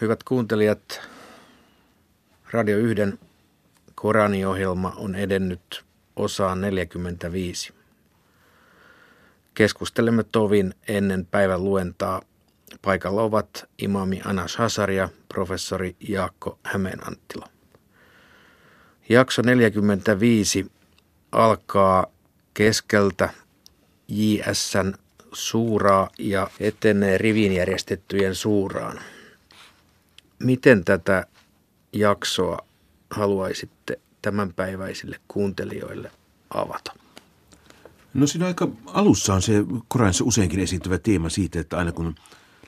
Hyvät kuuntelijat, Radio 1 Koraniohjelma on edennyt osaan 45. Keskustelemme tovin ennen päivän luentaa. Paikalla ovat imami Anas Hasar ja professori Jaakko Hämeenanttila. Jakso 45 alkaa keskeltä JSN suuraa ja etenee rivin järjestettyjen suuraan. Miten tätä jaksoa haluaisitte tämänpäiväisille kuuntelijoille avata? No siinä aika alussa on se Koranissa useinkin esiintyvä teema siitä, että aina kun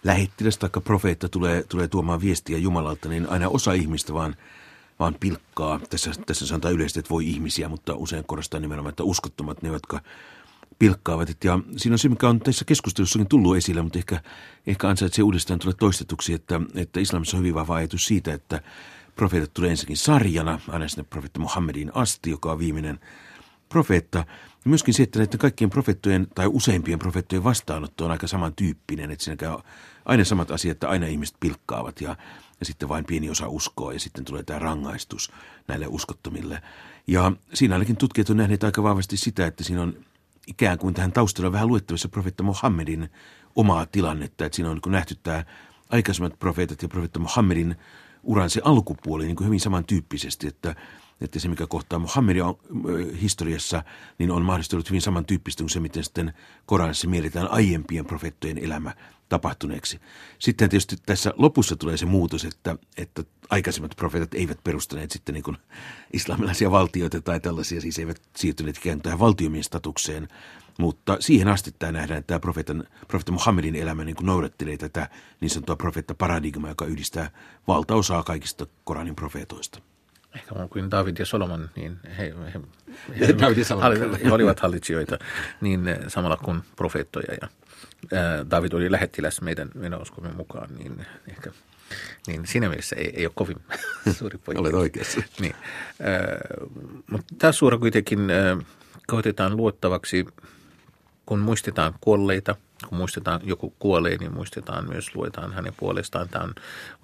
lähettiläs tai profeetta tulee, tulee tuomaan viestiä Jumalalta, niin aina osa ihmistä vaan, vaan pilkkaa. Tässä, tässä sanotaan yleisesti, että voi ihmisiä, mutta usein korostaa nimenomaan, että uskottomat ne, jotka pilkkaavat. Ja siinä on se, mikä on tässä keskustelussakin tullut esille, mutta ehkä, ehkä ansaitsee uudestaan tulla toistetuksi, että, että islamissa on hyvin vahva ajatus siitä, että profeetat tulee ensinnäkin sarjana, aina sinne profeetta Muhammedin asti, joka on viimeinen profeetta. Ja myöskin se, että näiden kaikkien profeettojen tai useimpien profeettojen vastaanotto on aika samantyyppinen, että siinä käy aina samat asiat, että aina ihmiset pilkkaavat ja, ja sitten vain pieni osa uskoo ja sitten tulee tämä rangaistus näille uskottomille. Ja siinä ainakin tutkijat on nähneet aika vahvasti sitä, että siinä on ikään kuin tähän taustalla vähän luettavissa profeetta Mohammedin omaa tilannetta, että siinä on niin nähty tämä aikaisemmat profeetat ja profeetta Mohammedin uran se alkupuoli niin kuin hyvin samantyyppisesti, että, että se mikä kohtaa Muhammedin historiassa, niin on mahdollisesti ollut hyvin samantyyppistä kuin se, miten sitten Koranissa mielletään aiempien profeettojen elämä tapahtuneeksi. Sitten tietysti tässä lopussa tulee se muutos, että, että aikaisemmat profeetat eivät perustaneet sitten niin islamilaisia valtioita tai tällaisia, siis eivät siirtyneet ikään tähän valtiomiestatukseen, mutta siihen asti tämä nähdään, että tämä profeetan, profeetta Muhammedin elämä niin noudattelee tätä niin sanottua profeetta paradigmaa, joka yhdistää valtaosaa kaikista Koranin profeetoista. Ehkä on kuin David ja Solomon, niin he, he, he, he, he olivat hallitsijoita niin eh, samalla kuin profeettoja ja David oli lähettiläs meidän, meidän uskomme mukaan, niin ehkä niin siinä mielessä ei, ei ole kovin suuri poikkeus. Olet oikeassa. Niin. Äh, mutta tämä suora kuitenkin äh, koitetaan luottavaksi, kun muistetaan kuolleita, kun muistetaan joku kuolee, niin muistetaan myös, luetaan hänen puolestaan. Tämä on,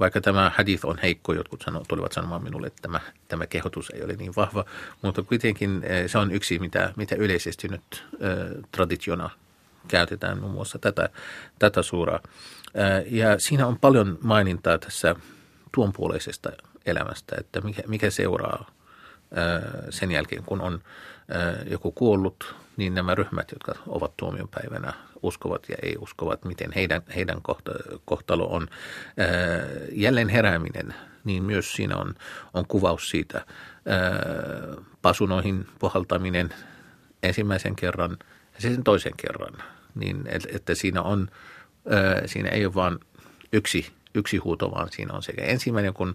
vaikka tämä hadith on heikko, jotkut sano, tulivat sanomaan minulle, että tämä, tämä kehotus ei ole niin vahva, mutta kuitenkin se on yksi, mitä, mitä yleisesti nyt äh, traditiona käytetään muun muassa tätä, tätä suuraa. Ja siinä on paljon mainintaa tässä tuonpuoleisesta elämästä, että mikä, mikä seuraa sen jälkeen, kun on joku kuollut, niin nämä ryhmät, jotka ovat tuomiopäivänä, uskovat ja ei uskovat, miten heidän, heidän kohtalo on. Jälleen herääminen, niin myös siinä on, on kuvaus siitä. Pasunoihin puhaltaminen ensimmäisen kerran ja sitten toisen kerran – niin että siinä, on, siinä ei ole vain yksi, yksi huuto, vaan siinä on sekä ensimmäinen, kun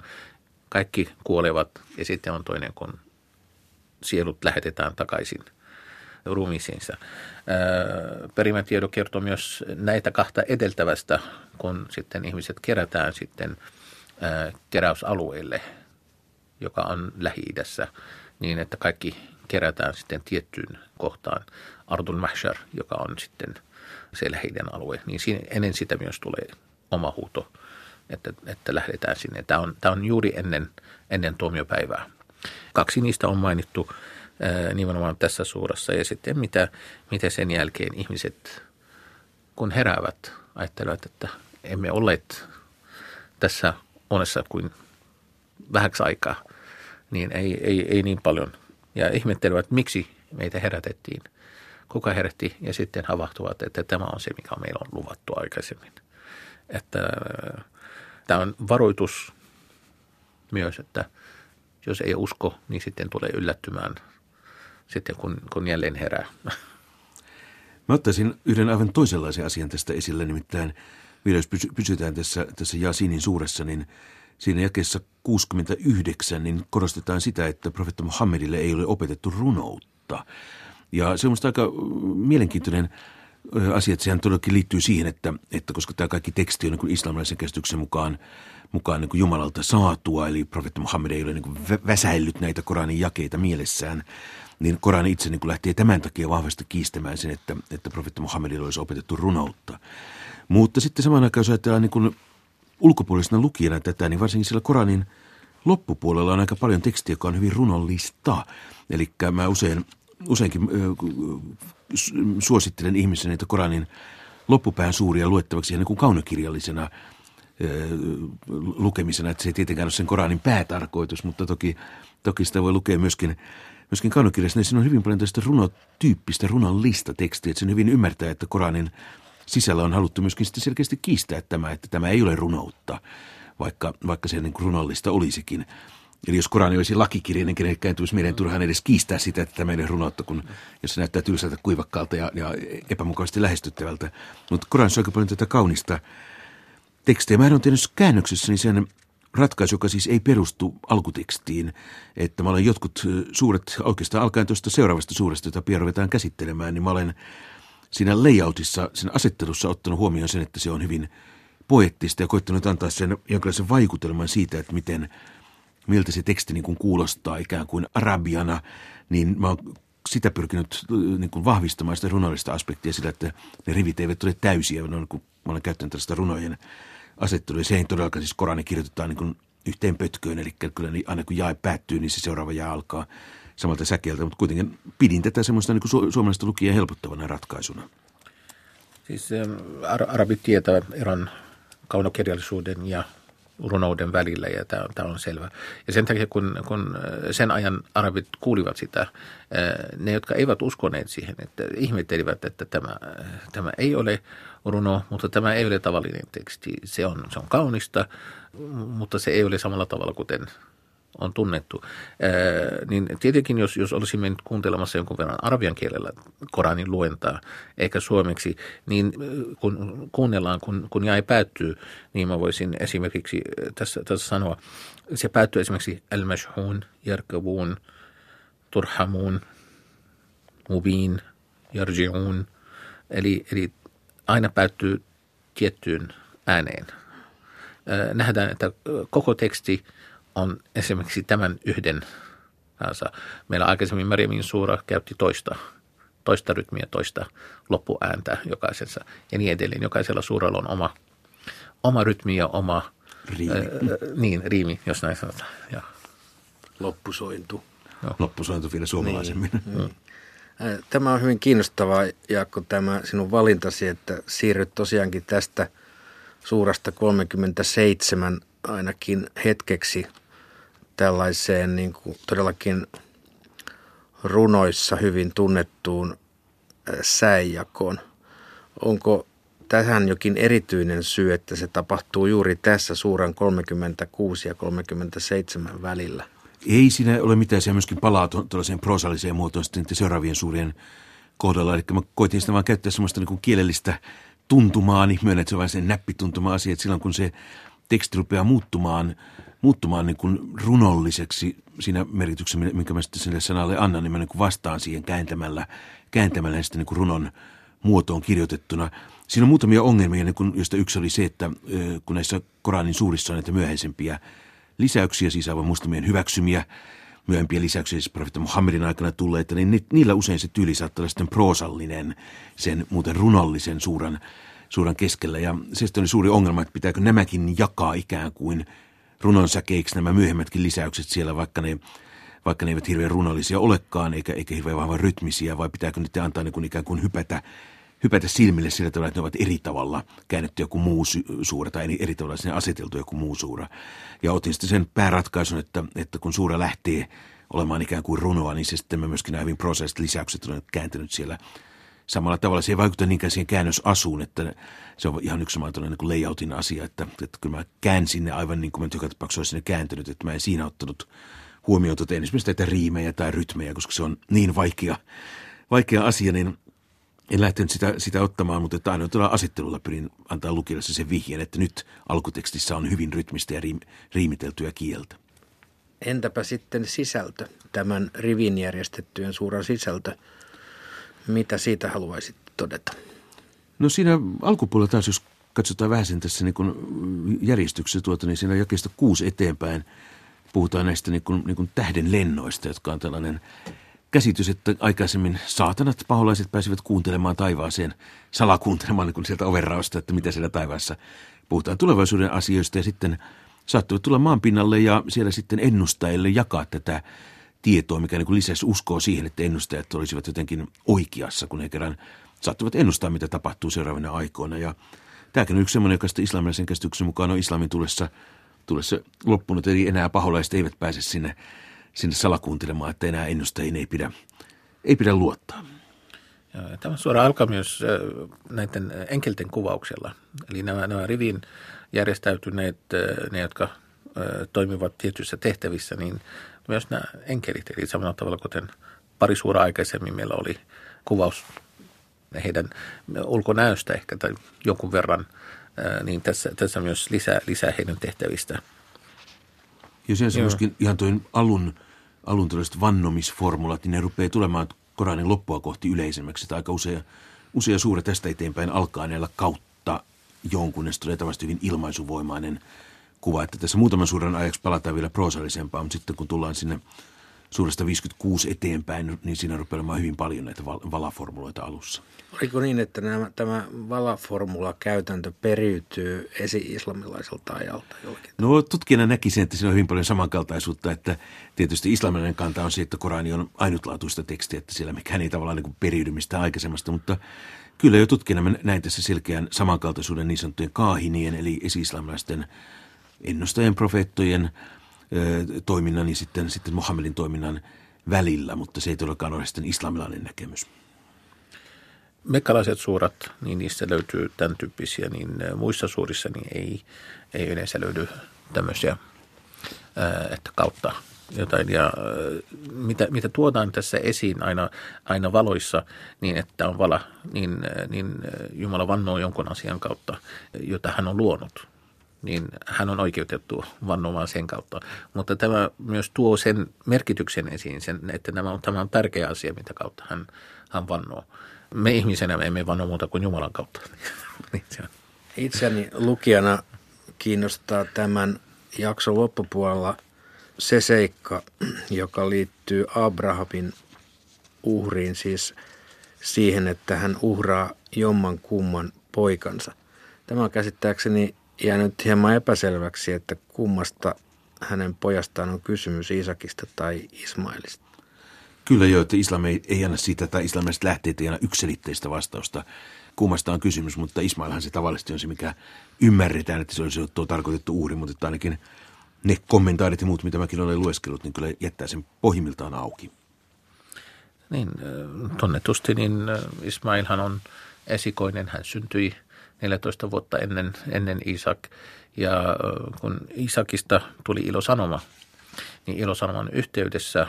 kaikki kuolevat ja sitten on toinen, kun sielut lähetetään takaisin ruumiisiinsa. Perimätiedo kertoo myös näitä kahta edeltävästä, kun sitten ihmiset kerätään sitten keräysalueelle, joka on Lähi-idässä, niin että kaikki kerätään sitten tiettyyn kohtaan. Ardun Mahshar, joka on sitten – se läheinen alue, niin siinä, ennen sitä myös tulee oma huuto, että, että lähdetään sinne. Tämä on, tämä on juuri ennen, ennen tuomiopäivää. Kaksi niistä on mainittu nimenomaan tässä suurassa ja sitten mitä, mitä sen jälkeen ihmiset, kun heräävät, ajattelevat, että emme olleet tässä onessa kuin vähäksi aikaa, niin ei, ei, ei niin paljon. Ja ihmettelevät, miksi meitä herätettiin – kuka herätti ja sitten havahtuvat, että tämä on se, mikä meillä on luvattu aikaisemmin. Että tämä on varoitus myös, että jos ei usko, niin sitten tulee yllättymään sitten, kun, kun jälleen herää. Mä ottaisin yhden aivan toisenlaisen asian tästä esille, nimittäin vielä jos pysytään tässä, tässä Jasinin suuressa, niin siinä jakeessa 69 niin korostetaan sitä, että profetta Muhammedille ei ole opetettu runoutta. Ja se on aika mielenkiintoinen asia, että sehän todellakin liittyy siihen, että, että koska tämä kaikki teksti on niin islamilaisen käsityksen mukaan, mukaan niin kuin Jumalalta saatua, eli profeetta Muhammed ei ole niin kuin väsäillyt näitä Koranin jakeita mielessään, niin Koran itse niin kuin lähtee tämän takia vahvasti kiistämään sen, että, että profeetta Muhammedille olisi opetettu runoutta. Mutta sitten samaan aikaan, jos ajatellaan niin kuin ulkopuolisena lukijana tätä, niin varsinkin siellä Koranin loppupuolella on aika paljon tekstiä, joka on hyvin runollista. Eli mä usein, useinkin suosittelen ihmisen, että Koranin loppupään suuria luettavaksi niin kuin kaunokirjallisena lukemisena, että se ei tietenkään ole sen Koranin päätarkoitus, mutta toki, toki sitä voi lukea myöskin, myöskin kaunokirjassa. Niin siinä on hyvin paljon tästä runotyyppistä, runollista tekstiä, että sen hyvin ymmärtää, että Koranin sisällä on haluttu myöskin sitten selkeästi kiistää tämä, että tämä ei ole runoutta, vaikka, vaikka se niin runollista olisikin. Eli jos Korani olisi lakikirja, niin kenenkään tulisi meidän turhaan edes kiistää sitä, että ole runoutta, kun, jos se näyttää tylsältä, kuivakkaalta ja, ja epämukavasti lähestyttävältä. Mutta Koranissa on aika paljon tätä kaunista tekstejä. Mä on tehnyt käännöksessä niin sen ratkaisu, joka siis ei perustu alkutekstiin, että mä olen jotkut suuret, oikeastaan alkaen tuosta seuraavasta suuresta, jota pian ruvetaan käsittelemään, niin mä olen siinä layoutissa, sen asettelussa ottanut huomioon sen, että se on hyvin poettista ja koittanut antaa sen jonkinlaisen vaikutelman siitä, että miten, miltä se teksti niin kuin kuulostaa ikään kuin arabiana, niin mä oon sitä pyrkinyt niin kuin vahvistamaan sitä runollista aspektia sillä, että ne rivit eivät ole täysiä. No, kun mä olen käyttänyt tällaista runojen asettelua, se ei todellakaan siis Korani kirjoitetaan niin kuin yhteen pötköön, eli kyllä niin aina kun jae päättyy, niin se seuraava jää alkaa samalta säkeeltä, mutta kuitenkin pidin tätä semmoista niin kuin suomalaista lukija helpottavana ratkaisuna. Siis arabit tietävät eron kaunokirjallisuuden ja runouden välillä ja tämä on, tämä on selvä. Ja sen takia, kun, kun sen ajan arabit kuulivat sitä, ne, jotka eivät uskoneet siihen, että ihmettelivät, että tämä, tämä ei ole runo, mutta tämä ei ole tavallinen teksti. Se on, se on kaunista, mutta se ei ole samalla tavalla kuten on tunnettu, ää, niin tietenkin jos, jos olisimme nyt kuuntelemassa jonkun verran arabian kielellä Koranin luentaa, eikä suomeksi, niin kun kuunnellaan, kun, kun jäi päättyy, niin mä voisin esimerkiksi tässä, tässä sanoa, se päättyy esimerkiksi al-mashhun, yarkabun, turhamun, mubin, yarji'un, eli, eli aina päättyy tiettyyn ääneen. Nähdään, että koko teksti – on esimerkiksi tämän yhden kanssa. Meillä aikaisemmin Mariamin suura käytti toista, toista rytmiä, toista loppuääntä jokaisessa ja niin edelleen. Jokaisella suuralla on oma, oma rytmi ja oma riimi. Äh, niin, riimi, jos näin sanotaan. Ja. Loppusointu. Joo. Loppusointu vielä suomalaisemmin. Niin. Mm. Tämä on hyvin kiinnostavaa, Jaakko, tämä sinun valintasi, että siirryt tosiaankin tästä suurasta 37 ainakin hetkeksi – tällaiseen niin kuin todellakin runoissa hyvin tunnettuun säijakoon. Onko tähän jokin erityinen syy, että se tapahtuu juuri tässä suuran 36 ja 37 välillä? Ei siinä ole mitään, se myöskin palaa tuollaiseen prosalliseen muotoon sitten seuraavien suurien kohdalla. Eli mä koitin sitä vaan käyttää semmoista niin kuin kielellistä tuntumaa, niin myönnän, että se on vain sen näppituntuma asia, että silloin kun se teksti rupeaa muuttumaan muuttumaan niin kuin runolliseksi siinä merkityksessä, minkä mä sitten sille sanalle annan, niin mä niin kuin vastaan siihen kääntämällä, kääntämällä sitten niin kuin runon muotoon kirjoitettuna. Siinä on muutamia ongelmia, niin kun, joista yksi oli se, että kun näissä Koranin suurissa on näitä myöhäisempiä lisäyksiä, siis aivan muslimien hyväksymiä, myöhempiä lisäyksiä, siis profeetta Muhammedin aikana tulleita, niin niillä usein se tyyli saattaa olla sitten proosallinen, sen muuten runollisen suuran, suuran keskellä. Ja se oli suuri ongelma, että pitääkö nämäkin jakaa ikään kuin runonsäkeiksi nämä myöhemmätkin lisäykset siellä, vaikka ne, vaikka ne eivät hirveän runollisia olekaan, eikä, eikä hirveän vahvan rytmisiä, vai pitääkö niitä antaa niin kuin ikään kuin hypätä, hypätä silmille sillä tavalla, että ne ovat eri tavalla käännetty joku muu suura tai eri tavalla sinne aseteltu joku muu suura. Ja otin sitten sen pääratkaisun, että, että kun suura lähtee olemaan ikään kuin runoa, niin se sitten myöskin nämä hyvin prosessit lisäykset on kääntynyt siellä samalla tavalla. Se ei vaikuta niinkään siihen käännösasuun, että se on ihan yksi sama niin layoutin asia, että, että kyllä mä käänsin ne aivan niin kuin mä joka tapauksessa olisin ne että mä en siinä ottanut huomioon tuota esimerkiksi näitä riimejä tai rytmejä, koska se on niin vaikea, vaikea asia, niin en lähtenyt sitä, sitä ottamaan, mutta aina tuolla asettelulla pyrin antaa lukijalle sen vihjeen, että nyt alkutekstissä on hyvin rytmistä ja riim, riimiteltyä kieltä. Entäpä sitten sisältö, tämän rivin järjestettyjen suuran sisältö? Mitä siitä haluaisit todeta? No siinä alkupuolella taas, jos katsotaan vähän sen tässä niin järjestyksessä tuota, niin siinä jakeesta kuusi eteenpäin puhutaan näistä niin kuin, niin kuin tähden lennoista, jotka on tällainen käsitys, että aikaisemmin saatanat paholaiset pääsivät kuuntelemaan taivaaseen, salakuuntelemaan niin kuin sieltä overrausta, että mitä siellä taivaassa puhutaan tulevaisuuden asioista ja sitten saattavat tulla maanpinnalle ja siellä sitten ennustajille jakaa tätä tietoa, mikä niin lisäsi uskoa siihen, että ennustajat olisivat jotenkin oikeassa, kun he kerran saattavat ennustaa, mitä tapahtuu seuraavina aikoina. Ja tämäkin on yksi semmoinen, joka islamilaisen käsityksen mukaan on islamin tulessa, tulessa loppunut, eli enää paholaiset eivät pääse sinne, sinne salakuuntelemaan, että enää ennustajiin ei pidä, ei pidä luottaa. Tämä suora alkaa myös näiden enkelten kuvauksella. Eli nämä, nämä rivin järjestäytyneet, ne jotka toimivat tietyissä tehtävissä, niin myös nämä enkelit. Eli samalla tavalla kuten pari suora aikaisemmin meillä oli kuvaus heidän ulkonäöstä ehkä tai jonkun verran, niin tässä, tässä myös lisää, lisää heidän tehtävistä. Ja sen myöskin ihan tuon alun, alun vannomisformulat, niin ne rupeaa tulemaan Koranin loppua kohti yleisemmäksi. Että aika usea, usea suuri tästä eteenpäin alkaa näillä kautta jonkun, ja tulee hyvin ilmaisuvoimainen kuva. Että tässä muutaman suuren ajaksi palataan vielä proosallisempaa, mutta sitten kun tullaan sinne suuresta 56 eteenpäin, niin siinä rupeaa olemaan hyvin paljon näitä valaformuloita alussa. Oliko niin, että nämä, tämä valaformula-käytäntö periytyy esi-islamilaiselta ajalta jollakin? No tutkijana näkisin, että siinä on hyvin paljon samankaltaisuutta, että tietysti islamilainen kanta on se, että Korani on ainutlaatuista tekstiä, että siellä mikään ei tavallaan niin periydy mistään aikaisemmasta, mutta kyllä jo tutkijana näin tässä selkeän samankaltaisuuden niin sanottujen kaahinien, eli esi-islamilaisten ennustajien, profeettojen – toiminnan ja sitten, sitten Mohammedin toiminnan välillä, mutta se ei todellakaan ole sitten islamilainen näkemys. Mekkalaiset suurat, niin niissä löytyy tämän tyyppisiä, niin muissa suurissa niin ei, ei yleensä löydy tämmöisiä, että kautta jotain. Ja mitä, mitä tuodaan tässä esiin aina, aina valoissa, niin että on vala, niin, niin Jumala vannoo jonkun asian kautta, jota hän on luonut niin hän on oikeutettu vannomaan sen kautta. Mutta tämä myös tuo sen merkityksen esiin, sen, että tämä on, tämä on tärkeä asia, mitä kautta hän, hän vannoo. Me ihmisenä me emme vanno muuta kuin Jumalan kautta. Niin Itseäni lukijana kiinnostaa tämän jakson loppupuolella se seikka, joka liittyy Abrahamin uhriin, siis siihen, että hän uhraa jomman kumman poikansa. Tämä on käsittääkseni jäänyt hieman epäselväksi, että kummasta hänen pojastaan on kysymys Isakista tai Ismailista. Kyllä joo, että islam ei, ei anna siitä, tai islamista lähteet ei anna yksilitteistä vastausta, kummasta on kysymys, mutta Ismailhan se tavallisesti on se, mikä ymmärretään, että se olisi tuo tarkoitettu uhri, mutta että ainakin ne kommentaarit ja muut, mitä mäkin olen lueskellut, niin kyllä jättää sen pohjimmiltaan auki. Niin, tunnetusti niin Ismailhan on esikoinen, hän syntyi – 14 vuotta ennen, ennen Isak. Ja kun Isakista tuli ilosanoma, niin ilosanoman yhteydessä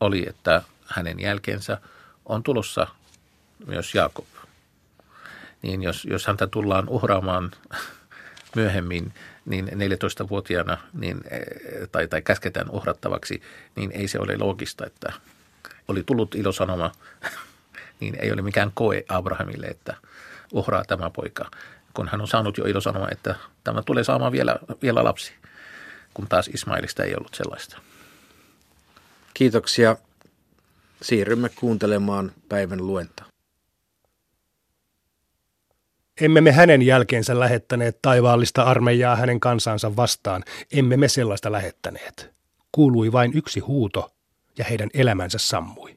oli, että hänen jälkeensä on tulossa myös Jaakob. Niin jos, jos häntä tullaan uhraamaan myöhemmin, niin 14-vuotiaana niin, e, tai, tai käsketään uhrattavaksi, niin ei se ole loogista, että oli tullut ilosanoma, niin ei ole mikään koe Abrahamille, että – uhraa tämä poika, kun hän on saanut jo ilo sanoa, että tämä tulee saamaan vielä, vielä lapsi, kun taas Ismailista ei ollut sellaista. Kiitoksia. Siirrymme kuuntelemaan päivän luenta. Emme me hänen jälkeensä lähettäneet taivaallista armeijaa hänen kansansa vastaan, emme me sellaista lähettäneet. Kuului vain yksi huuto, ja heidän elämänsä sammui.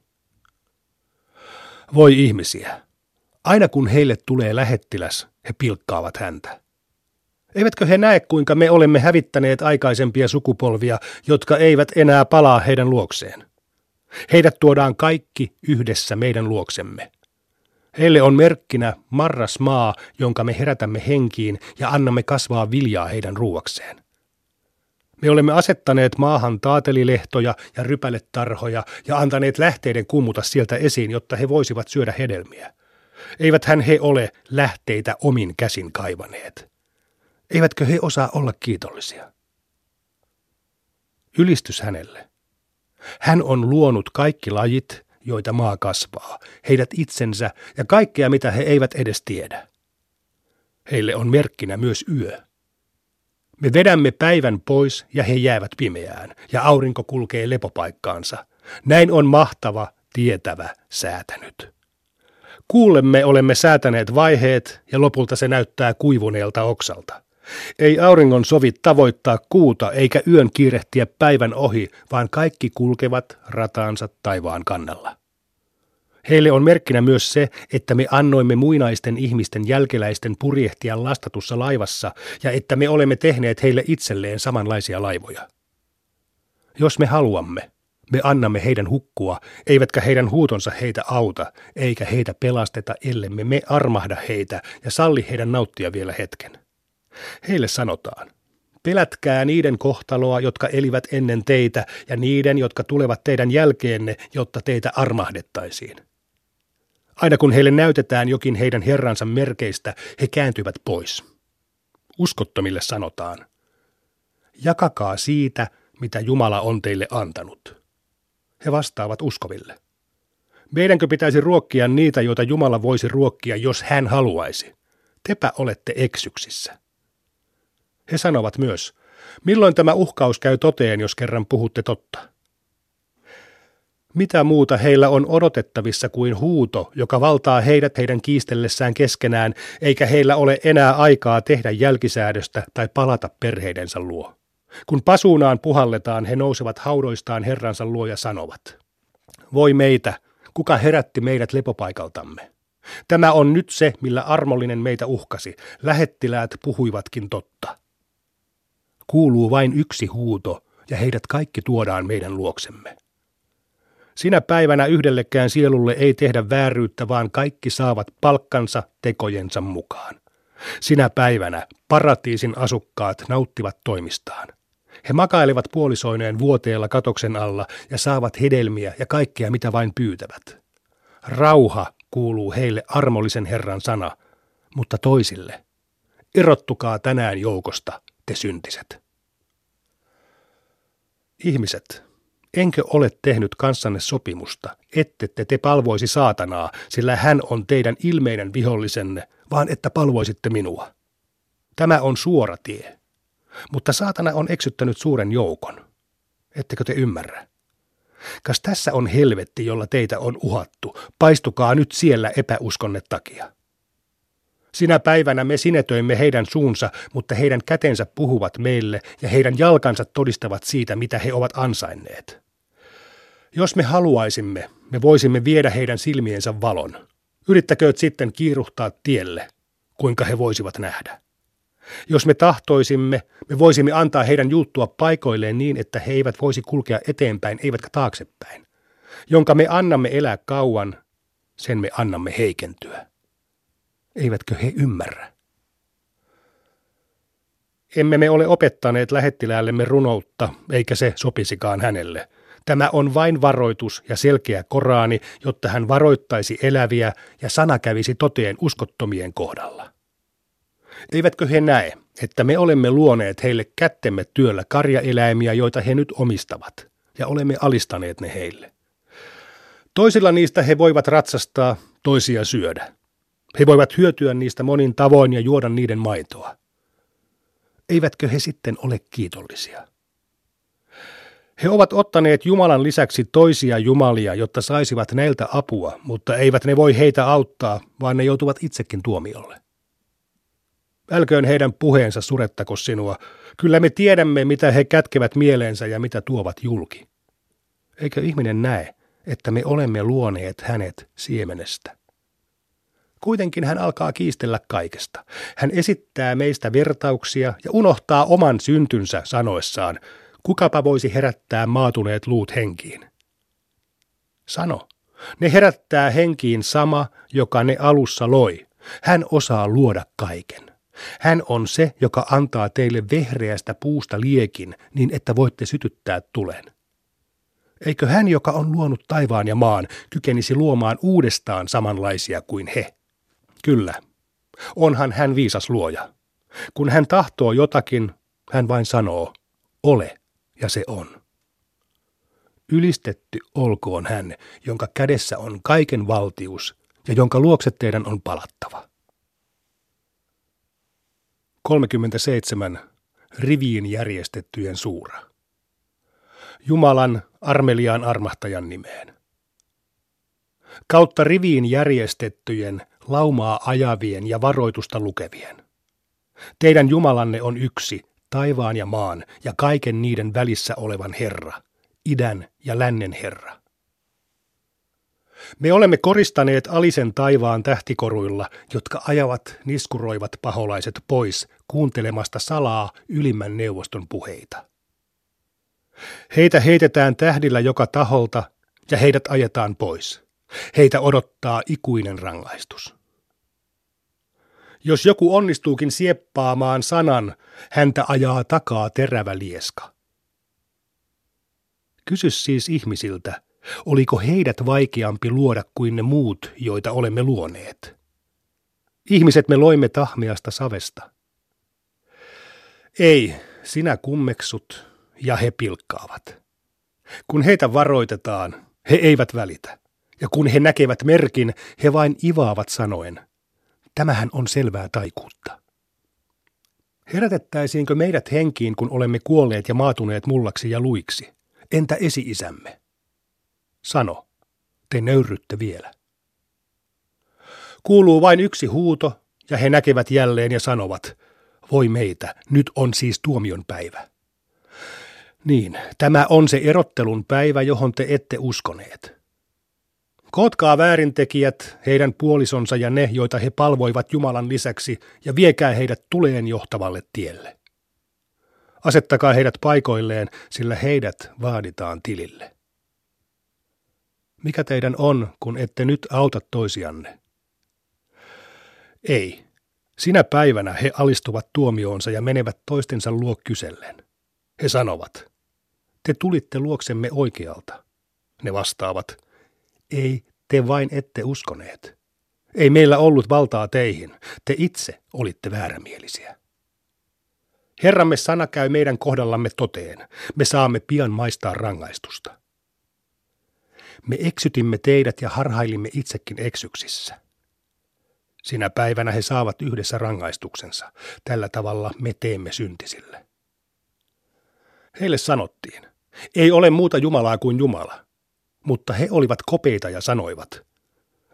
Voi ihmisiä, Aina kun heille tulee lähettiläs, he pilkkaavat häntä. Eivätkö he näe, kuinka me olemme hävittäneet aikaisempia sukupolvia, jotka eivät enää palaa heidän luokseen? Heidät tuodaan kaikki yhdessä meidän luoksemme. Heille on merkkinä marras maa, jonka me herätämme henkiin ja annamme kasvaa viljaa heidän ruuakseen. Me olemme asettaneet maahan taatelilehtoja ja rypäletarhoja ja antaneet lähteiden kummuta sieltä esiin, jotta he voisivat syödä hedelmiä. Eiväthän he ole lähteitä omin käsin kaivaneet. Eivätkö he osaa olla kiitollisia? Ylistys hänelle. Hän on luonut kaikki lajit, joita maa kasvaa, heidät itsensä ja kaikkea, mitä he eivät edes tiedä. Heille on merkkinä myös yö. Me vedämme päivän pois ja he jäävät pimeään, ja aurinko kulkee lepopaikkaansa. Näin on mahtava, tietävä säätänyt. Kuulemme olemme säätäneet vaiheet ja lopulta se näyttää kuivuneelta oksalta. Ei auringon sovi tavoittaa kuuta eikä yön kiirehtiä päivän ohi, vaan kaikki kulkevat rataansa taivaan kannalla. Heille on merkkinä myös se, että me annoimme muinaisten ihmisten jälkeläisten purjehtia lastatussa laivassa ja että me olemme tehneet heille itselleen samanlaisia laivoja. Jos me haluamme, me annamme heidän hukkua, eivätkä heidän huutonsa heitä auta, eikä heitä pelasteta, ellemme me armahda heitä ja salli heidän nauttia vielä hetken. Heille sanotaan, pelätkää niiden kohtaloa, jotka elivät ennen teitä, ja niiden, jotka tulevat teidän jälkeenne, jotta teitä armahdettaisiin. Aina kun heille näytetään jokin heidän herransa merkeistä, he kääntyvät pois. Uskottomille sanotaan, jakakaa siitä, mitä Jumala on teille antanut. He vastaavat uskoville. Meidänkö pitäisi ruokkia niitä, joita Jumala voisi ruokkia, jos hän haluaisi? Tepä olette eksyksissä. He sanovat myös, milloin tämä uhkaus käy toteen, jos kerran puhutte totta? Mitä muuta heillä on odotettavissa kuin huuto, joka valtaa heidät heidän kiistellessään keskenään, eikä heillä ole enää aikaa tehdä jälkisäädöstä tai palata perheidensä luo? Kun pasuunaan puhalletaan, he nousevat haudoistaan Herransa luo ja sanovat, voi meitä, kuka herätti meidät lepopaikaltamme? Tämä on nyt se, millä armollinen meitä uhkasi. Lähettiläät puhuivatkin totta. Kuuluu vain yksi huuto, ja heidät kaikki tuodaan meidän luoksemme. Sinä päivänä yhdellekään sielulle ei tehdä vääryyttä, vaan kaikki saavat palkkansa tekojensa mukaan. Sinä päivänä paratiisin asukkaat nauttivat toimistaan. He makailevat puolisoineen vuoteella katoksen alla ja saavat hedelmiä ja kaikkea mitä vain pyytävät. Rauha kuuluu heille armollisen Herran sana, mutta toisille. Irrottukaa tänään joukosta, te syntiset. Ihmiset, enkö ole tehnyt kanssanne sopimusta, ette te palvoisi saatanaa, sillä hän on teidän ilmeinen vihollisenne, vaan että palvoisitte minua. Tämä on suora tie. Mutta saatana on eksyttänyt suuren joukon. Ettekö te ymmärrä? Kas tässä on helvetti, jolla teitä on uhattu. Paistukaa nyt siellä epäuskonne takia. Sinä päivänä me sinetöimme heidän suunsa, mutta heidän kätensä puhuvat meille ja heidän jalkansa todistavat siitä, mitä he ovat ansainneet. Jos me haluaisimme, me voisimme viedä heidän silmiensä valon. Yrittäkööt sitten kiiruhtaa tielle, kuinka he voisivat nähdä. Jos me tahtoisimme, me voisimme antaa heidän juuttua paikoilleen niin, että he eivät voisi kulkea eteenpäin, eivätkä taaksepäin. Jonka me annamme elää kauan, sen me annamme heikentyä. Eivätkö he ymmärrä? Emme me ole opettaneet lähettiläällemme runoutta, eikä se sopisikaan hänelle. Tämä on vain varoitus ja selkeä Koraani, jotta hän varoittaisi eläviä ja sana kävisi toteen uskottomien kohdalla. Eivätkö he näe, että me olemme luoneet heille kättemme työllä karjaeläimiä, joita he nyt omistavat, ja olemme alistaneet ne heille. Toisilla niistä he voivat ratsastaa, toisia syödä. He voivat hyötyä niistä monin tavoin ja juoda niiden maitoa. Eivätkö he sitten ole kiitollisia? He ovat ottaneet Jumalan lisäksi toisia jumalia, jotta saisivat näiltä apua, mutta eivät ne voi heitä auttaa, vaan ne joutuvat itsekin tuomiolle. Älköön heidän puheensa surettako sinua. Kyllä me tiedämme, mitä he kätkevät mieleensä ja mitä tuovat julki. Eikö ihminen näe, että me olemme luoneet hänet siemenestä? Kuitenkin hän alkaa kiistellä kaikesta. Hän esittää meistä vertauksia ja unohtaa oman syntynsä sanoessaan, kukapa voisi herättää maatuneet luut henkiin. Sano, ne herättää henkiin sama, joka ne alussa loi. Hän osaa luoda kaiken. Hän on se, joka antaa teille vehreästä puusta liekin, niin että voitte sytyttää tulen. Eikö hän, joka on luonut taivaan ja maan, kykenisi luomaan uudestaan samanlaisia kuin he? Kyllä. Onhan hän viisas luoja. Kun hän tahtoo jotakin, hän vain sanoo, ole, ja se on. Ylistetty olkoon hän, jonka kädessä on kaiken valtius ja jonka luokse teidän on palattava. 37 riviin järjestettyjen suura. Jumalan armeliaan armahtajan nimeen. Kautta riviin järjestettyjen, laumaa ajavien ja varoitusta lukevien. Teidän Jumalanne on yksi, taivaan ja maan ja kaiken niiden välissä olevan Herra, idän ja lännen Herra. Me olemme koristaneet alisen taivaan tähtikoruilla, jotka ajavat niskuroivat paholaiset pois kuuntelemasta salaa ylimmän neuvoston puheita. Heitä heitetään tähdillä joka taholta ja heidät ajetaan pois. Heitä odottaa ikuinen rangaistus. Jos joku onnistuukin sieppaamaan sanan, häntä ajaa takaa terävä lieska. Kysy siis ihmisiltä, oliko heidät vaikeampi luoda kuin ne muut, joita olemme luoneet. Ihmiset me loimme tahmeasta savesta. Ei, sinä kummeksut ja he pilkkaavat. Kun heitä varoitetaan, he eivät välitä. Ja kun he näkevät merkin, he vain ivaavat sanoen – Tämähän on selvää taikuutta. Herätettäisiinkö meidät henkiin, kun olemme kuolleet ja maatuneet mullaksi ja luiksi? Entä esi-isämme? Sano, te nöyrytte vielä. Kuuluu vain yksi huuto, ja he näkevät jälleen ja sanovat, voi meitä, nyt on siis tuomion päivä. Niin, tämä on se erottelun päivä, johon te ette uskoneet. Kootkaa väärintekijät, heidän puolisonsa ja ne, joita he palvoivat Jumalan lisäksi, ja viekää heidät tuleen johtavalle tielle. Asettakaa heidät paikoilleen, sillä heidät vaaditaan tilille. Mikä teidän on, kun ette nyt auta toisianne? Ei. Sinä päivänä he alistuvat tuomioonsa ja menevät toistensa luo kysellen. He sanovat, te tulitte luoksemme oikealta. Ne vastaavat, ei, te vain ette uskoneet. Ei meillä ollut valtaa teihin. Te itse olitte väärämielisiä. Herramme sana käy meidän kohdallamme toteen. Me saamme pian maistaa rangaistusta. Me eksytimme teidät ja harhailimme itsekin eksyksissä. Sinä päivänä he saavat yhdessä rangaistuksensa. Tällä tavalla me teemme syntisille. Heille sanottiin, ei ole muuta Jumalaa kuin Jumala. Mutta he olivat kopeita ja sanoivat,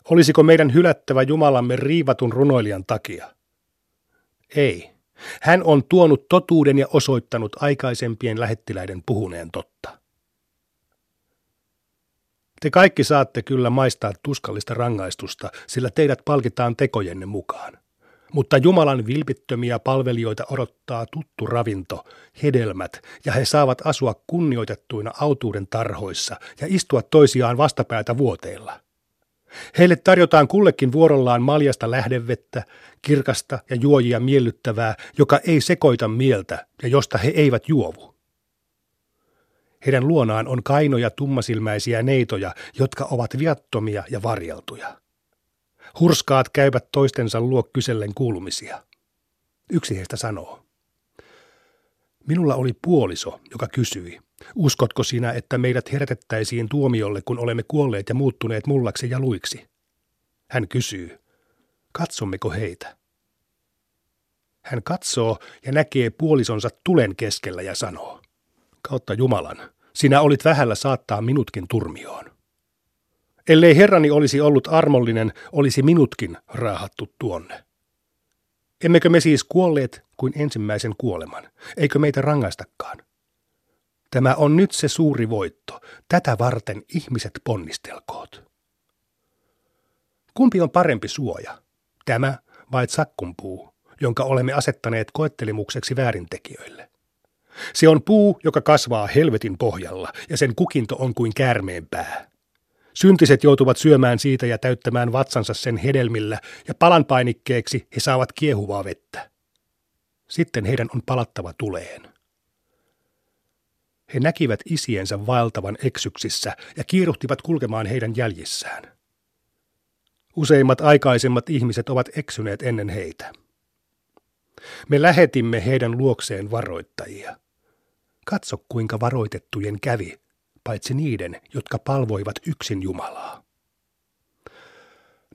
olisiko meidän hylättävä Jumalamme riivatun runoilijan takia? Ei. Hän on tuonut totuuden ja osoittanut aikaisempien lähettiläiden puhuneen totta. Te kaikki saatte kyllä maistaa tuskallista rangaistusta, sillä teidät palkitaan tekojenne mukaan. Mutta Jumalan vilpittömiä palvelijoita odottaa tuttu ravinto, hedelmät, ja he saavat asua kunnioitettuina autuuden tarhoissa ja istua toisiaan vastapäätä vuoteilla. Heille tarjotaan kullekin vuorollaan maljasta lähdevettä, kirkasta ja juojia miellyttävää, joka ei sekoita mieltä ja josta he eivät juovu. Heidän luonaan on kainoja tummasilmäisiä neitoja, jotka ovat viattomia ja varjeltuja. Hurskaat käyvät toistensa luo kysellen kuulumisia. Yksi heistä sanoo. Minulla oli puoliso, joka kysyi, uskotko sinä, että meidät herätettäisiin tuomiolle, kun olemme kuolleet ja muuttuneet mullaksi ja luiksi? Hän kysyy, katsommeko heitä? Hän katsoo ja näkee puolisonsa tulen keskellä ja sanoo, kautta Jumalan, sinä olit vähällä saattaa minutkin turmioon. Ellei herrani olisi ollut armollinen, olisi minutkin raahattu tuonne. Emmekö me siis kuolleet kuin ensimmäisen kuoleman? Eikö meitä rangaistakaan? Tämä on nyt se suuri voitto. Tätä varten ihmiset ponnistelkoot. Kumpi on parempi suoja? Tämä vai sakkunpuu, jonka olemme asettaneet koettelimukseksi väärintekijöille? Se on puu, joka kasvaa helvetin pohjalla, ja sen kukinto on kuin käärmeen pää. Syntiset joutuvat syömään siitä ja täyttämään vatsansa sen hedelmillä, ja palanpainikkeeksi he saavat kiehuvaa vettä. Sitten heidän on palattava tuleen. He näkivät isiensä vaeltavan eksyksissä ja kiiruhtivat kulkemaan heidän jäljissään. Useimmat aikaisemmat ihmiset ovat eksyneet ennen heitä. Me lähetimme heidän luokseen varoittajia. Katso, kuinka varoitettujen kävi, paitsi niiden, jotka palvoivat yksin Jumalaa.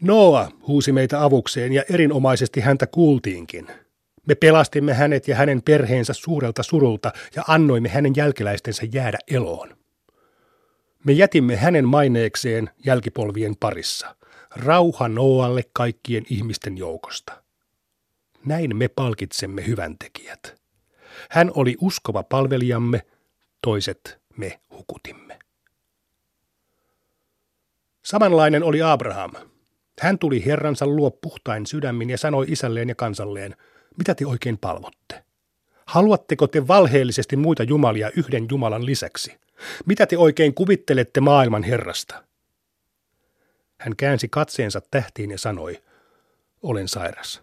Noa huusi meitä avukseen ja erinomaisesti häntä kuultiinkin. Me pelastimme hänet ja hänen perheensä suurelta surulta ja annoimme hänen jälkeläistensä jäädä eloon. Me jätimme hänen maineekseen jälkipolvien parissa. Rauha Noalle kaikkien ihmisten joukosta. Näin me palkitsemme hyväntekijät. Hän oli uskova palvelijamme, toiset me hukutimme. Samanlainen oli Abraham. Hän tuli Herransa luo puhtain sydämin ja sanoi isälleen ja kansalleen, mitä te oikein palvotte? Haluatteko te valheellisesti muita jumalia yhden Jumalan lisäksi? Mitä te oikein kuvittelette maailman Herrasta? Hän käänsi katseensa tähtiin ja sanoi, olen sairas.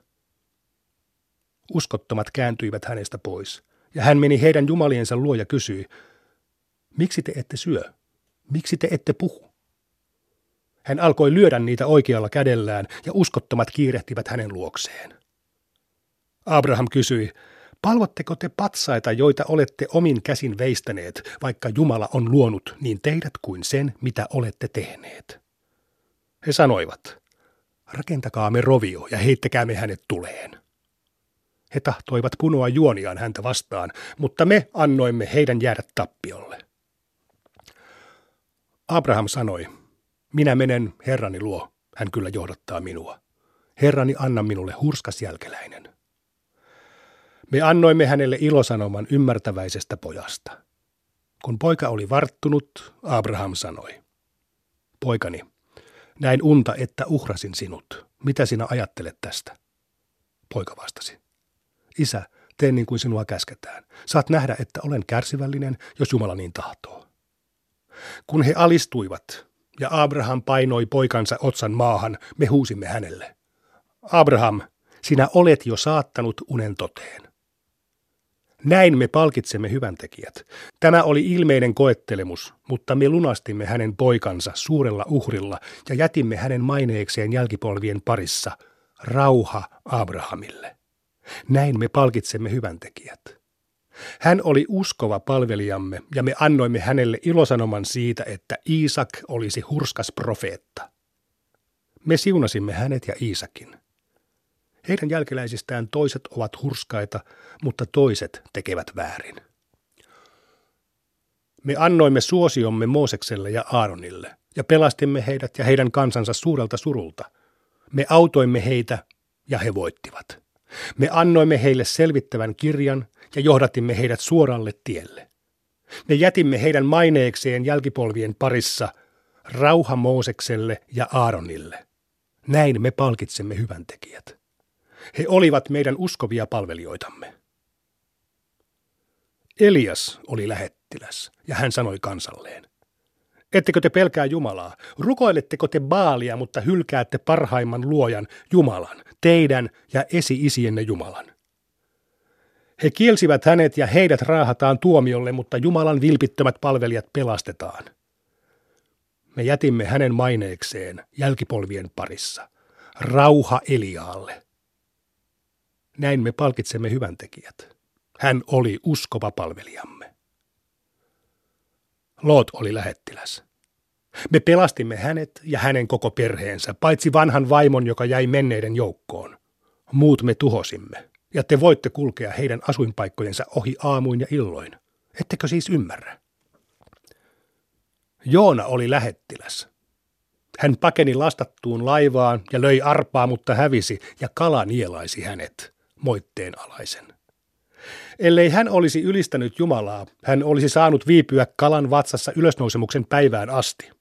Uskottomat kääntyivät hänestä pois, ja hän meni heidän jumaliensa luo ja kysyi, miksi te ette syö? Miksi te ette puhu? Hän alkoi lyödä niitä oikealla kädellään, ja uskottomat kiirehtivät hänen luokseen. Abraham kysyi, palvotteko te patsaita, joita olette omin käsin veistäneet, vaikka Jumala on luonut niin teidät kuin sen, mitä olette tehneet? He sanoivat, rakentakaamme rovio ja heittäkäämme hänet tuleen. He tahtoivat punoa juoniaan häntä vastaan, mutta me annoimme heidän jäädä tappiolle. Abraham sanoi, minä menen Herrani luo, hän kyllä johdattaa minua. Herrani, anna minulle hurskas jälkeläinen. Me annoimme hänelle ilosanoman ymmärtäväisestä pojasta. Kun poika oli varttunut, Abraham sanoi, Poikani, näin unta, että uhrasin sinut. Mitä sinä ajattelet tästä? Poika vastasi. Isä, tee niin kuin sinua käsketään. Saat nähdä, että olen kärsivällinen, jos Jumala niin tahtoo. Kun he alistuivat ja Abraham painoi poikansa otsan maahan, me huusimme hänelle. Abraham, sinä olet jo saattanut unen toteen. Näin me palkitsemme hyväntekijät. Tämä oli ilmeinen koettelemus, mutta me lunastimme hänen poikansa suurella uhrilla ja jätimme hänen maineekseen jälkipolvien parissa. Rauha Abrahamille. Näin me palkitsemme hyväntekijät. Hän oli uskova palvelijamme ja me annoimme hänelle ilosanoman siitä, että Iisak olisi hurskas profeetta. Me siunasimme hänet ja Iisakin. Heidän jälkeläisistään toiset ovat hurskaita, mutta toiset tekevät väärin. Me annoimme suosiomme Moosekselle ja Aaronille ja pelastimme heidät ja heidän kansansa suurelta surulta. Me autoimme heitä ja he voittivat. Me annoimme heille selvittävän kirjan ja johdatimme heidät suoralle tielle. Me jätimme heidän maineekseen jälkipolvien parissa rauha Moosekselle ja Aaronille. Näin me palkitsemme hyvän tekijät. He olivat meidän uskovia palvelijoitamme. Elias oli lähettiläs, ja hän sanoi kansalleen, Ettekö te pelkää Jumalaa? Rukoiletteko te Baalia, mutta hylkäätte parhaimman luojan, Jumalan, teidän ja esi-isienne Jumalan? He kielsivät hänet ja heidät raahataan tuomiolle, mutta Jumalan vilpittömät palvelijat pelastetaan. Me jätimme hänen maineekseen jälkipolvien parissa. Rauha Eliaalle. Näin me palkitsemme hyvän tekijät. Hän oli uskova palvelijamme. Lot oli lähettiläs. Me pelastimme hänet ja hänen koko perheensä, paitsi vanhan vaimon, joka jäi menneiden joukkoon. Muut me tuhosimme, ja te voitte kulkea heidän asuinpaikkojensa ohi aamuin ja illoin. Ettekö siis ymmärrä? Joona oli lähettiläs. Hän pakeni lastattuun laivaan ja löi arpaa, mutta hävisi, ja kala nielaisi hänet, moitteen alaisen. Ellei hän olisi ylistänyt Jumalaa, hän olisi saanut viipyä kalan vatsassa ylösnousemuksen päivään asti.